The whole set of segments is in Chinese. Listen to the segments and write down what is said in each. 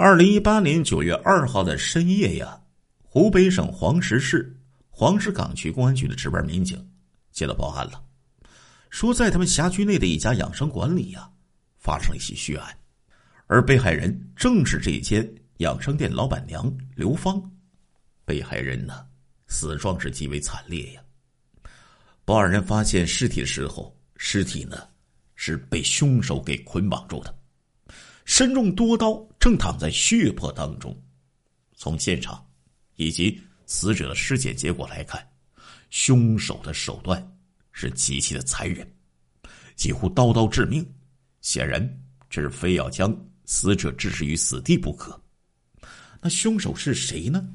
二零一八年九月二号的深夜呀，湖北省黄石市黄石岗区公安局的值班民警接到报案了，说在他们辖区内的一家养生馆里呀，发生了一起血案，而被害人正是这间养生店老板娘刘芳。被害人呢，死状是极为惨烈呀。报案人发现尸体的时候，尸体呢是被凶手给捆绑住的。身中多刀，正躺在血泊当中。从现场以及死者的尸检结果来看，凶手的手段是极其的残忍，几乎刀刀致命。显然，这是非要将死者置之于死地不可。那凶手是谁呢？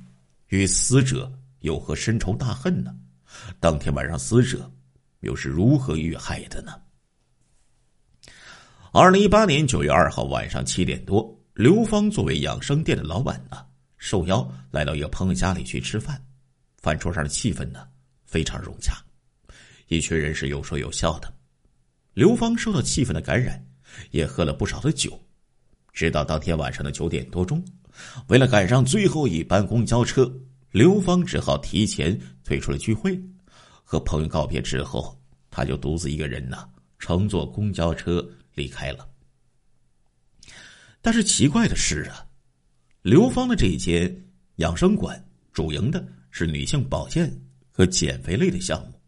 与死者有何深仇大恨呢？当天晚上，死者又是如何遇害的呢？二零一八年九月二号晚上七点多，刘芳作为养生店的老板呢，受邀来到一个朋友家里去吃饭。饭桌上的气氛呢非常融洽，一群人是有说有笑的。刘芳受到气氛的感染，也喝了不少的酒。直到当天晚上的九点多钟，为了赶上最后一班公交车，刘芳只好提前退出了聚会。和朋友告别之后，他就独自一个人呢乘坐公交车。离开了，但是奇怪的是啊，刘芳的这一间养生馆主营的是女性保健和减肥类的项目，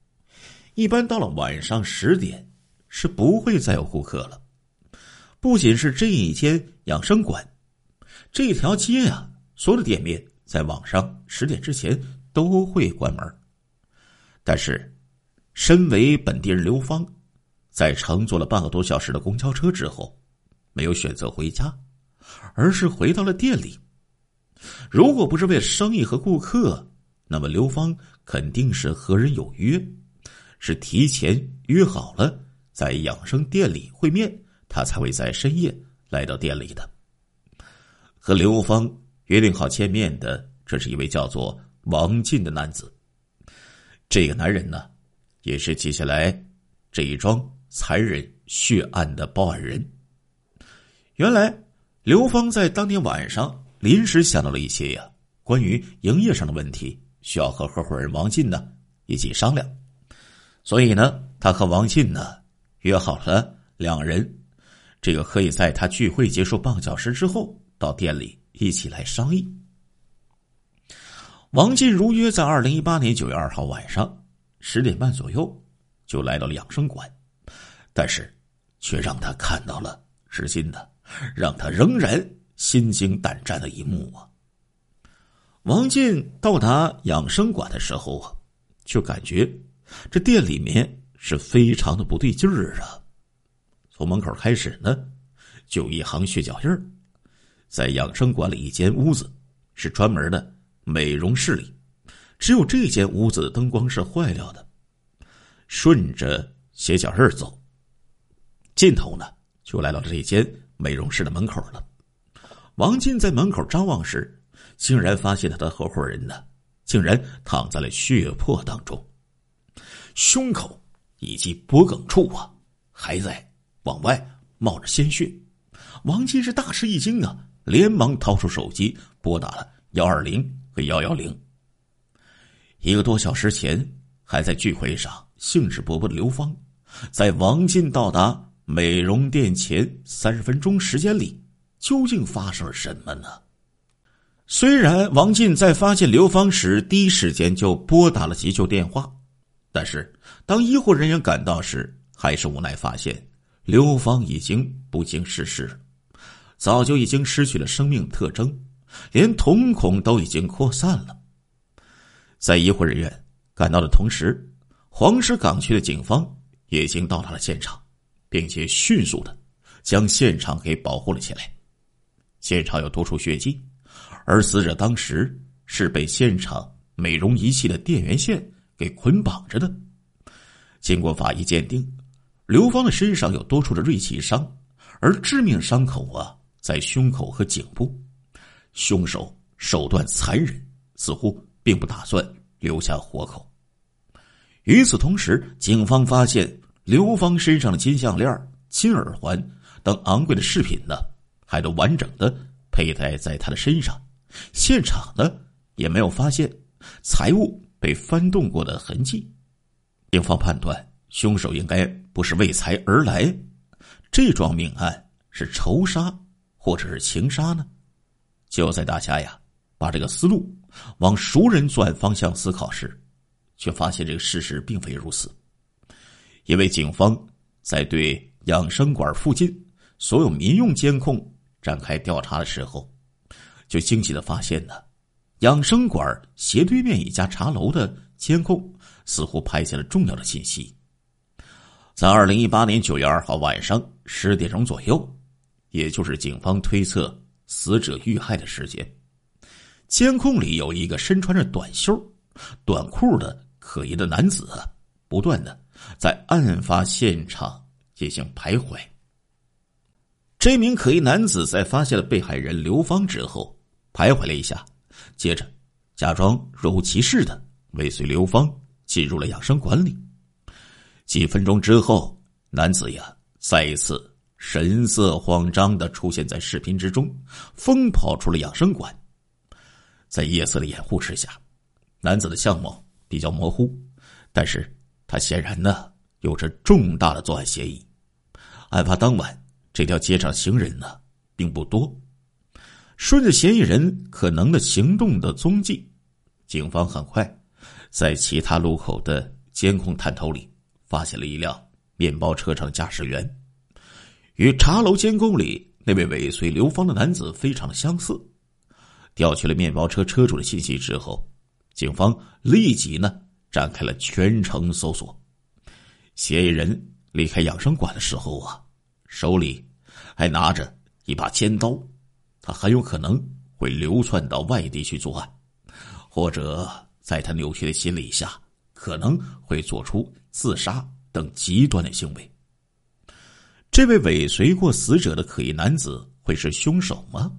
一般到了晚上十点是不会再有顾客了。不仅是这一间养生馆，这条街啊，所有的店面在晚上十点之前都会关门。但是，身为本地人刘芳。在乘坐了半个多小时的公交车之后，没有选择回家，而是回到了店里。如果不是为了生意和顾客，那么刘芳肯定是和人有约，是提前约好了在养生店里会面，他才会在深夜来到店里的。和刘芳约定好见面的，这是一位叫做王进的男子。这个男人呢，也是接下来这一桩。残忍血案的报案人。原来，刘芳在当天晚上临时想到了一些呀关于营业上的问题，需要和合伙人王进呢一起商量。所以呢，他和王进呢约好了两人，这个可以在他聚会结束半个小时之后到店里一起来商议。王进如约在二零一八年九月二号晚上十点半左右就来到了养生馆。但是，却让他看到了至今的让他仍然心惊胆战的一幕啊！王进到达养生馆的时候啊，就感觉这店里面是非常的不对劲儿啊。从门口开始呢，就一行血脚印儿。在养生馆里一间屋子是专门的美容室里，只有这间屋子灯光是坏掉的。顺着血脚印儿走。尽头呢，就来到了这间美容室的门口了。王进在门口张望时，竟然发现他的合伙人呢，竟然躺在了血泊当中，胸口以及脖颈处啊，还在往外冒着鲜血。王进是大吃一惊啊，连忙掏出手机拨打了幺二零和幺幺零。一个多小时前还在聚会上兴致勃勃的刘芳，在王进到达。美容店前三十分钟时间里，究竟发生了什么呢？虽然王进在发现刘芳时第一时间就拨打了急救电话，但是当医护人员赶到时，还是无奈发现刘芳已经不经世事，早就已经失去了生命特征，连瞳孔都已经扩散了。在医护人员赶到的同时，黄石岗区的警方也已经到达了现场。并且迅速的将现场给保护了起来。现场有多处血迹，而死者当时是被现场美容仪器的电源线给捆绑着的。经过法医鉴定，刘芳的身上有多处的锐器伤，而致命伤口啊在胸口和颈部。凶手手段残忍，似乎并不打算留下活口。与此同时，警方发现。刘芳身上的金项链、金耳环等昂贵的饰品呢，还都完整的佩戴在他的身上，现场呢也没有发现财物被翻动过的痕迹。警方判断，凶手应该不是为财而来，这桩命案是仇杀或者是情杀呢？就在大家呀把这个思路往熟人作案方向思考时，却发现这个事实并非如此，因为警方在对养生馆附近所有民用监控。展开调查的时候，就惊奇的发现呢，养生馆斜对面一家茶楼的监控似乎拍下了重要的信息。在二零一八年九月二号晚上十点钟左右，也就是警方推测死者遇害的时间，监控里有一个身穿着短袖、短裤的可疑的男子，不断的在案发现场进行徘徊。这名可疑男子在发现了被害人刘芳之后，徘徊了一下，接着假装若无其事的尾随刘芳进入了养生馆里。几分钟之后，男子呀再一次神色慌张的出现在视频之中，疯跑出了养生馆。在夜色的掩护之下，男子的相貌比较模糊，但是他显然呢有着重大的作案嫌疑。案发当晚。这条街上行人呢并不多，顺着嫌疑人可能的行动的踪迹，警方很快在其他路口的监控探头里发现了一辆面包车上的驾驶员，与茶楼监控里那位尾随刘芳的男子非常的相似。调取了面包车车主的信息之后，警方立即呢展开了全城搜索。嫌疑人离开养生馆的时候啊。手里还拿着一把尖刀，他很有可能会流窜到外地去作案，或者在他扭曲的心理下，可能会做出自杀等极端的行为。这位尾随过死者的可疑男子会是凶手吗？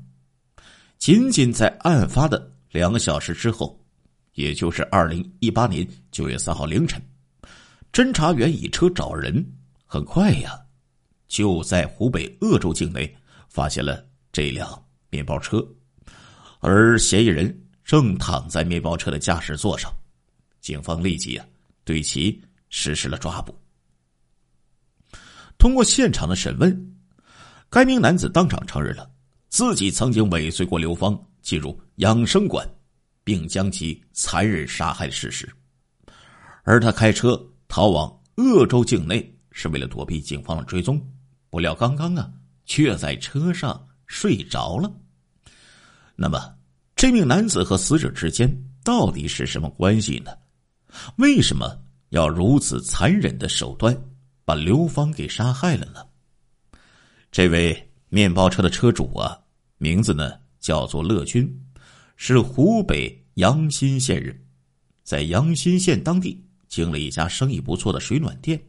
仅仅在案发的两个小时之后，也就是二零一八年九月三号凌晨，侦查员以车找人，很快呀。就在湖北鄂州境内发现了这辆面包车，而嫌疑人正躺在面包车的驾驶座上。警方立即啊对其实施了抓捕。通过现场的审问，该名男子当场承认了自己曾经尾随过刘芳进入养生馆，并将其残忍杀害的事实。而他开车逃往鄂州境内是为了躲避警方的追踪。不料刚刚啊，却在车上睡着了。那么，这名男子和死者之间到底是什么关系呢？为什么要如此残忍的手段把刘芳给杀害了呢？这位面包车的车主啊，名字呢叫做乐军，是湖北阳新县人，在阳新县当地经了一家生意不错的水暖店，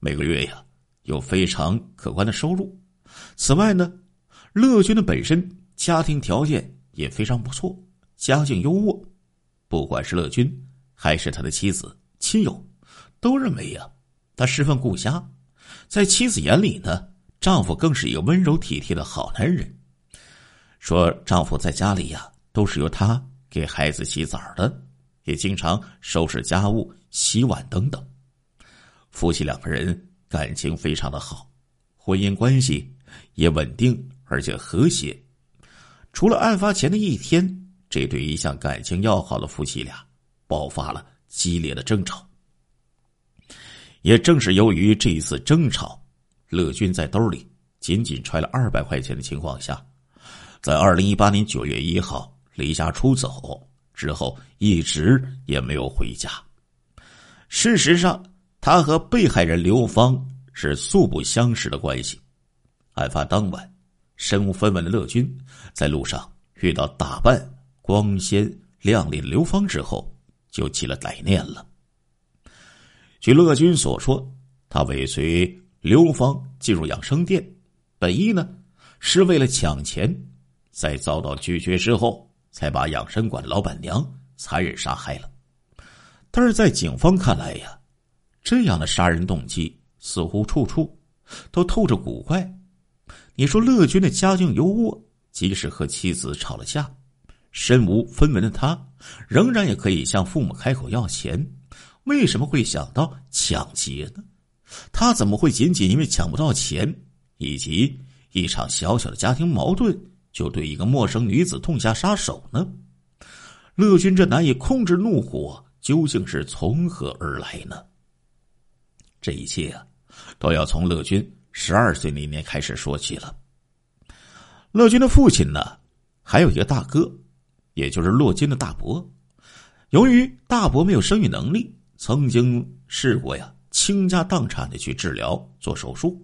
每个月呀。有非常可观的收入。此外呢，乐军的本身家庭条件也非常不错，家境优渥。不管是乐军还是他的妻子、亲友，都认为呀，他十分顾家。在妻子眼里呢，丈夫更是一个温柔体贴的好男人。说丈夫在家里呀，都是由他给孩子洗澡的，也经常收拾家务、洗碗等等。夫妻两个人。感情非常的好，婚姻关系也稳定而且和谐。除了案发前的一天，这对一向感情要好的夫妻俩爆发了激烈的争吵。也正是由于这一次争吵，乐军在兜里仅仅揣了二百块钱的情况下，在二零一八年九月一号离家出走之后，一直也没有回家。事实上。他和被害人刘芳是素不相识的关系。案发当晚，身无分文的乐军在路上遇到打扮光鲜亮丽的刘芳之后，就起了歹念了。据乐军所说，他尾随刘芳进入养生店，本意呢是为了抢钱，在遭到拒绝之后，才把养生馆老板娘残忍杀害了。但是在警方看来呀。这样的杀人动机似乎处处都透着古怪。你说乐军的家境优渥，即使和妻子吵了架，身无分文的他，仍然也可以向父母开口要钱。为什么会想到抢劫呢？他怎么会仅仅因为抢不到钱，以及一场小小的家庭矛盾，就对一个陌生女子痛下杀手呢？乐军这难以控制怒火，究竟是从何而来呢？这一切啊，都要从乐军十二岁那年开始说起了。乐军的父亲呢，还有一个大哥，也就是洛金的大伯。由于大伯没有生育能力，曾经试过呀倾家荡产的去治疗做手术，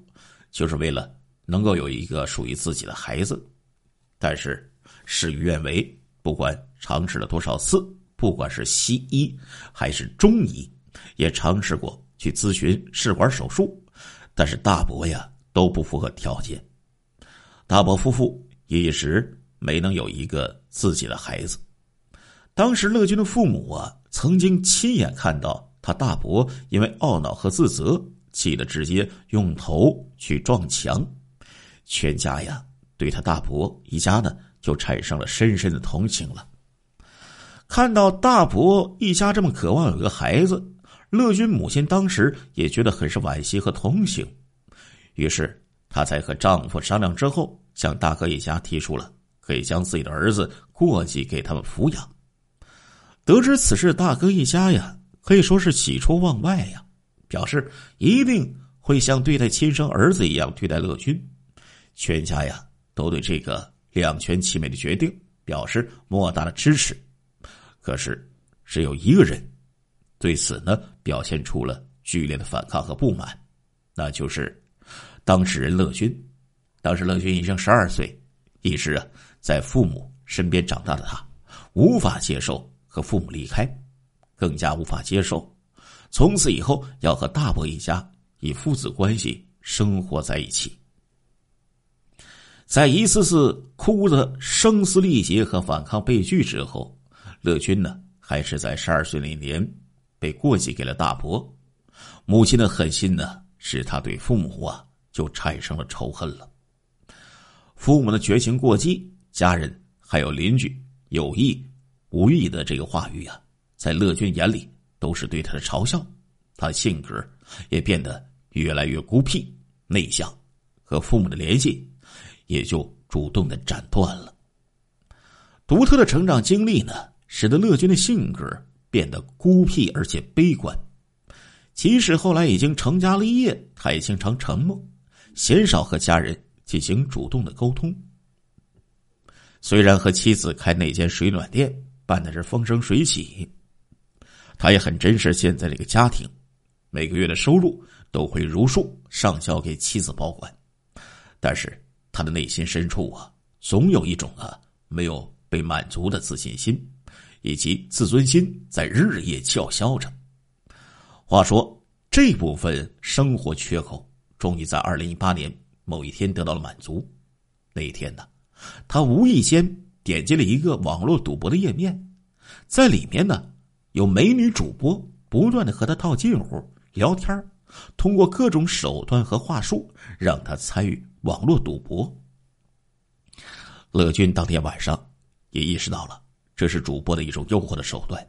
就是为了能够有一个属于自己的孩子。但是事与愿违，不管尝试了多少次，不管是西医还是中医，也尝试过去咨询试管手术，但是大伯呀都不符合条件。大伯夫妇也一直没能有一个自己的孩子。当时乐军的父母啊，曾经亲眼看到他大伯因为懊恼和自责，气得直接用头去撞墙。全家呀，对他大伯一家呢，就产生了深深的同情了。看到大伯一家这么渴望有个孩子，乐军母亲当时也觉得很是惋惜和同情，于是。她在和丈夫商量之后，向大哥一家提出了可以将自己的儿子过继给他们抚养。得知此事，大哥一家呀可以说是喜出望外呀，表示一定会像对待亲生儿子一样对待乐军。全家呀都对这个两全其美的决定表示莫大的支持。可是，只有一个人对此呢表现出了剧烈的反抗和不满，那就是。当事人乐军，当时乐军已经十二岁，一直啊在父母身边长大的他，无法接受和父母离开，更加无法接受从此以后要和大伯一家以父子关系生活在一起。在一次次哭的声嘶力竭和反抗被拒之后，乐军呢还是在十二岁那年被过继给了大伯。母亲的狠心呢，使他对父母啊。就产生了仇恨了。父母的绝情过激，家人还有邻居有意无意的这个话语啊，在乐军眼里都是对他的嘲笑。他性格也变得越来越孤僻内向，和父母的联系也就主动的斩断了。独特的成长经历呢，使得乐军的性格变得孤僻而且悲观。即使后来已经成家立业，他也经常沉默。鲜少和家人进行主动的沟通。虽然和妻子开那间水暖店办的是风生水起，他也很珍视现在这个家庭，每个月的收入都会如数上交给妻子保管。但是他的内心深处啊，总有一种啊没有被满足的自信心，以及自尊心在日夜叫嚣着。话说这部分生活缺口。终于在二零一八年某一天得到了满足。那一天呢，他无意间点击了一个网络赌博的页面，在里面呢有美女主播不断的和他套近乎聊天通过各种手段和话术让他参与网络赌博。乐军当天晚上也意识到了这是主播的一种诱惑的手段，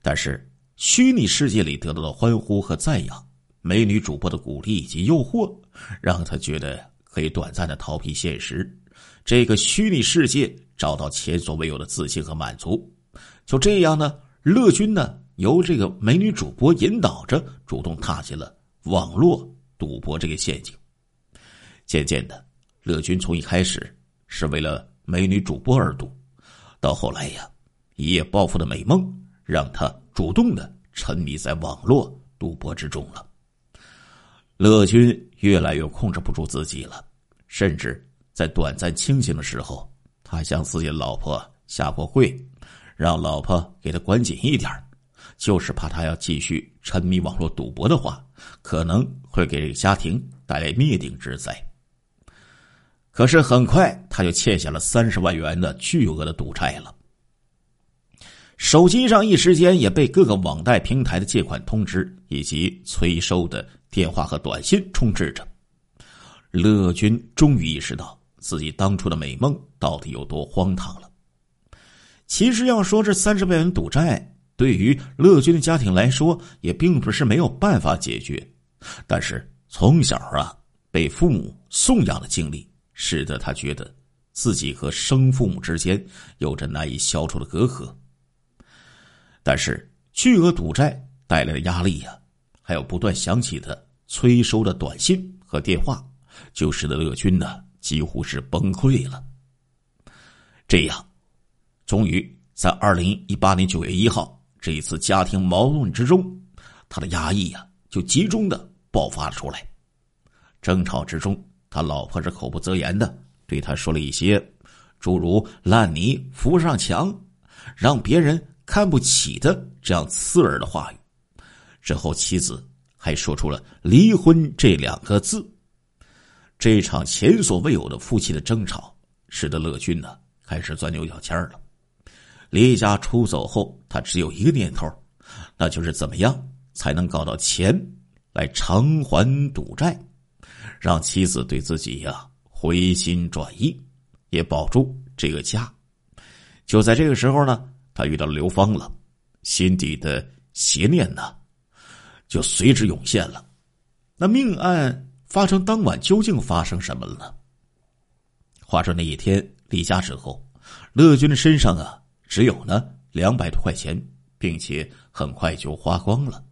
但是虚拟世界里得到的欢呼和赞扬。美女主播的鼓励以及诱惑，让他觉得可以短暂的逃避现实，这个虚拟世界找到前所未有的自信和满足。就这样呢，乐军呢由这个美女主播引导着，主动踏进了网络赌博这个陷阱。渐渐的，乐军从一开始是为了美女主播而赌，到后来呀，一夜暴富的美梦让他主动的沉迷在网络赌博之中了。乐军越来越控制不住自己了，甚至在短暂清醒的时候，他向自己的老婆下过跪，让老婆给他管紧一点就是怕他要继续沉迷网络赌博的话，可能会给这个家庭带来灭顶之灾。可是很快他就欠下了三十万元的巨额的赌债了，手机上一时间也被各个网贷平台的借款通知以及催收的。电话和短信充斥着，乐军终于意识到自己当初的美梦到底有多荒唐了。其实要说这三十万元赌债，对于乐军的家庭来说，也并不是没有办法解决。但是从小啊，被父母送养的经历，使得他觉得自己和生父母之间有着难以消除的隔阂。但是巨额赌债带来的压力呀，还有不断响起的催收的短信和电话，就使得乐军呢几乎是崩溃了。这样，终于在二零一八年九月一号这一次家庭矛盾之中，他的压抑呀就集中的爆发了出来。争吵之中，他老婆是口不择言的对他说了一些诸如“烂泥扶不上墙”，让别人。看不起的这样刺耳的话语，之后妻子还说出了“离婚”这两个字。这场前所未有的夫妻的争吵，使得乐军呢开始钻牛角尖了。离家出走后，他只有一个念头，那就是怎么样才能搞到钱来偿还赌债，让妻子对自己呀回心转意，也保住这个家。就在这个时候呢。他遇到刘芳了，心底的邪念呢，就随之涌现了。那命案发生当晚究竟发生什么了呢？话说那一天离家之后，乐军的身上啊只有呢两百多块钱，并且很快就花光了。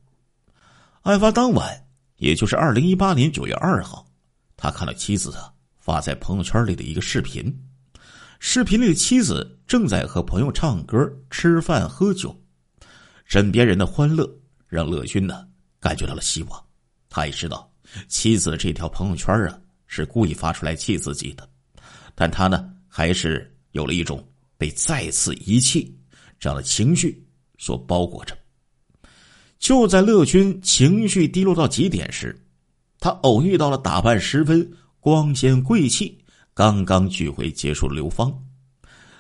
案发当晚，也就是二零一八年九月二号，他看到妻子啊发在朋友圈里的一个视频。视频里的妻子正在和朋友唱歌、吃饭、喝酒，枕边人的欢乐让乐军呢感觉到了希望。他也知道妻子这条朋友圈啊是故意发出来气自己的，但他呢还是有了一种被再次遗弃这样的情绪所包裹着。就在乐军情绪低落到极点时，他偶遇到了打扮十分光鲜贵气。刚刚聚会结束的刘芳，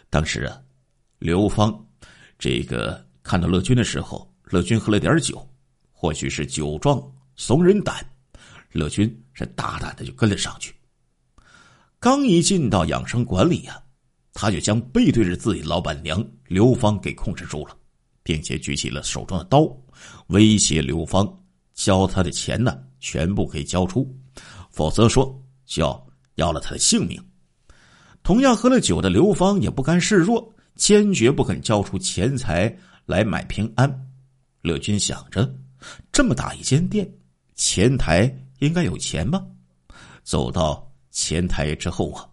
当时啊，刘芳这个看到乐军的时候，乐军喝了点酒，或许是酒壮怂人胆，乐军是大胆的就跟了上去。刚一进到养生馆里呀，他就将背对着自己老板娘刘芳给控制住了，并且举起了手中的刀，威胁刘芳交他的钱呢，全部给交出，否则说就要。要了他的性命。同样喝了酒的刘芳也不甘示弱，坚决不肯交出钱财来买平安。乐军想着，这么大一间店，前台应该有钱吧？走到前台之后啊，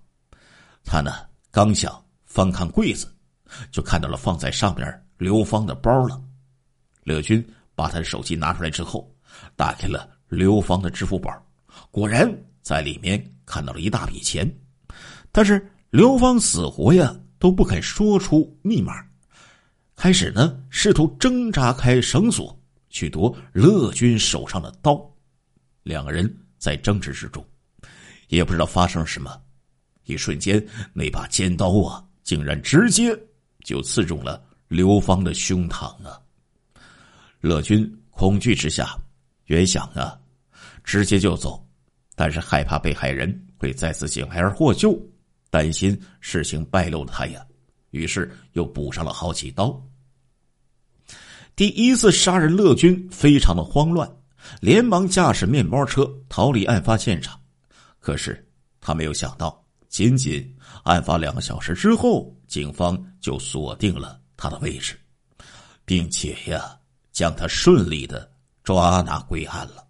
他呢刚想翻看柜子，就看到了放在上边刘芳的包了。乐军把他的手机拿出来之后，打开了刘芳的支付宝，果然在里面。看到了一大笔钱，但是刘芳死活呀都不肯说出密码，开始呢试图挣扎开绳索去夺乐军手上的刀，两个人在争执之中，也不知道发生了什么，一瞬间那把尖刀啊竟然直接就刺中了刘芳的胸膛啊！乐军恐惧之下，原想啊直接就走。但是害怕被害人会再次捡而获救，担心事情败露了他呀，于是又补上了好几刀。第一次杀人，乐军非常的慌乱，连忙驾驶面包车逃离案发现场。可是他没有想到，仅仅案发两个小时之后，警方就锁定了他的位置，并且呀，将他顺利的抓拿归案了。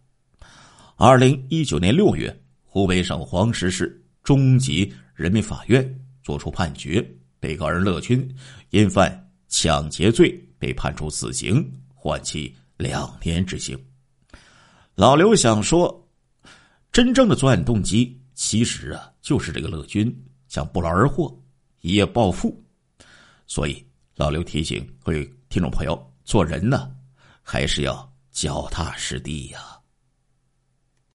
二零一九年六月，湖北省黄石市中级人民法院作出判决，被告人乐军因犯抢劫罪被判处死刑，缓期两年执行。老刘想说，真正的作案动机其实啊，就是这个乐军想不劳而获，一夜暴富。所以老刘提醒各位听众朋友，做人呢，还是要脚踏实地呀。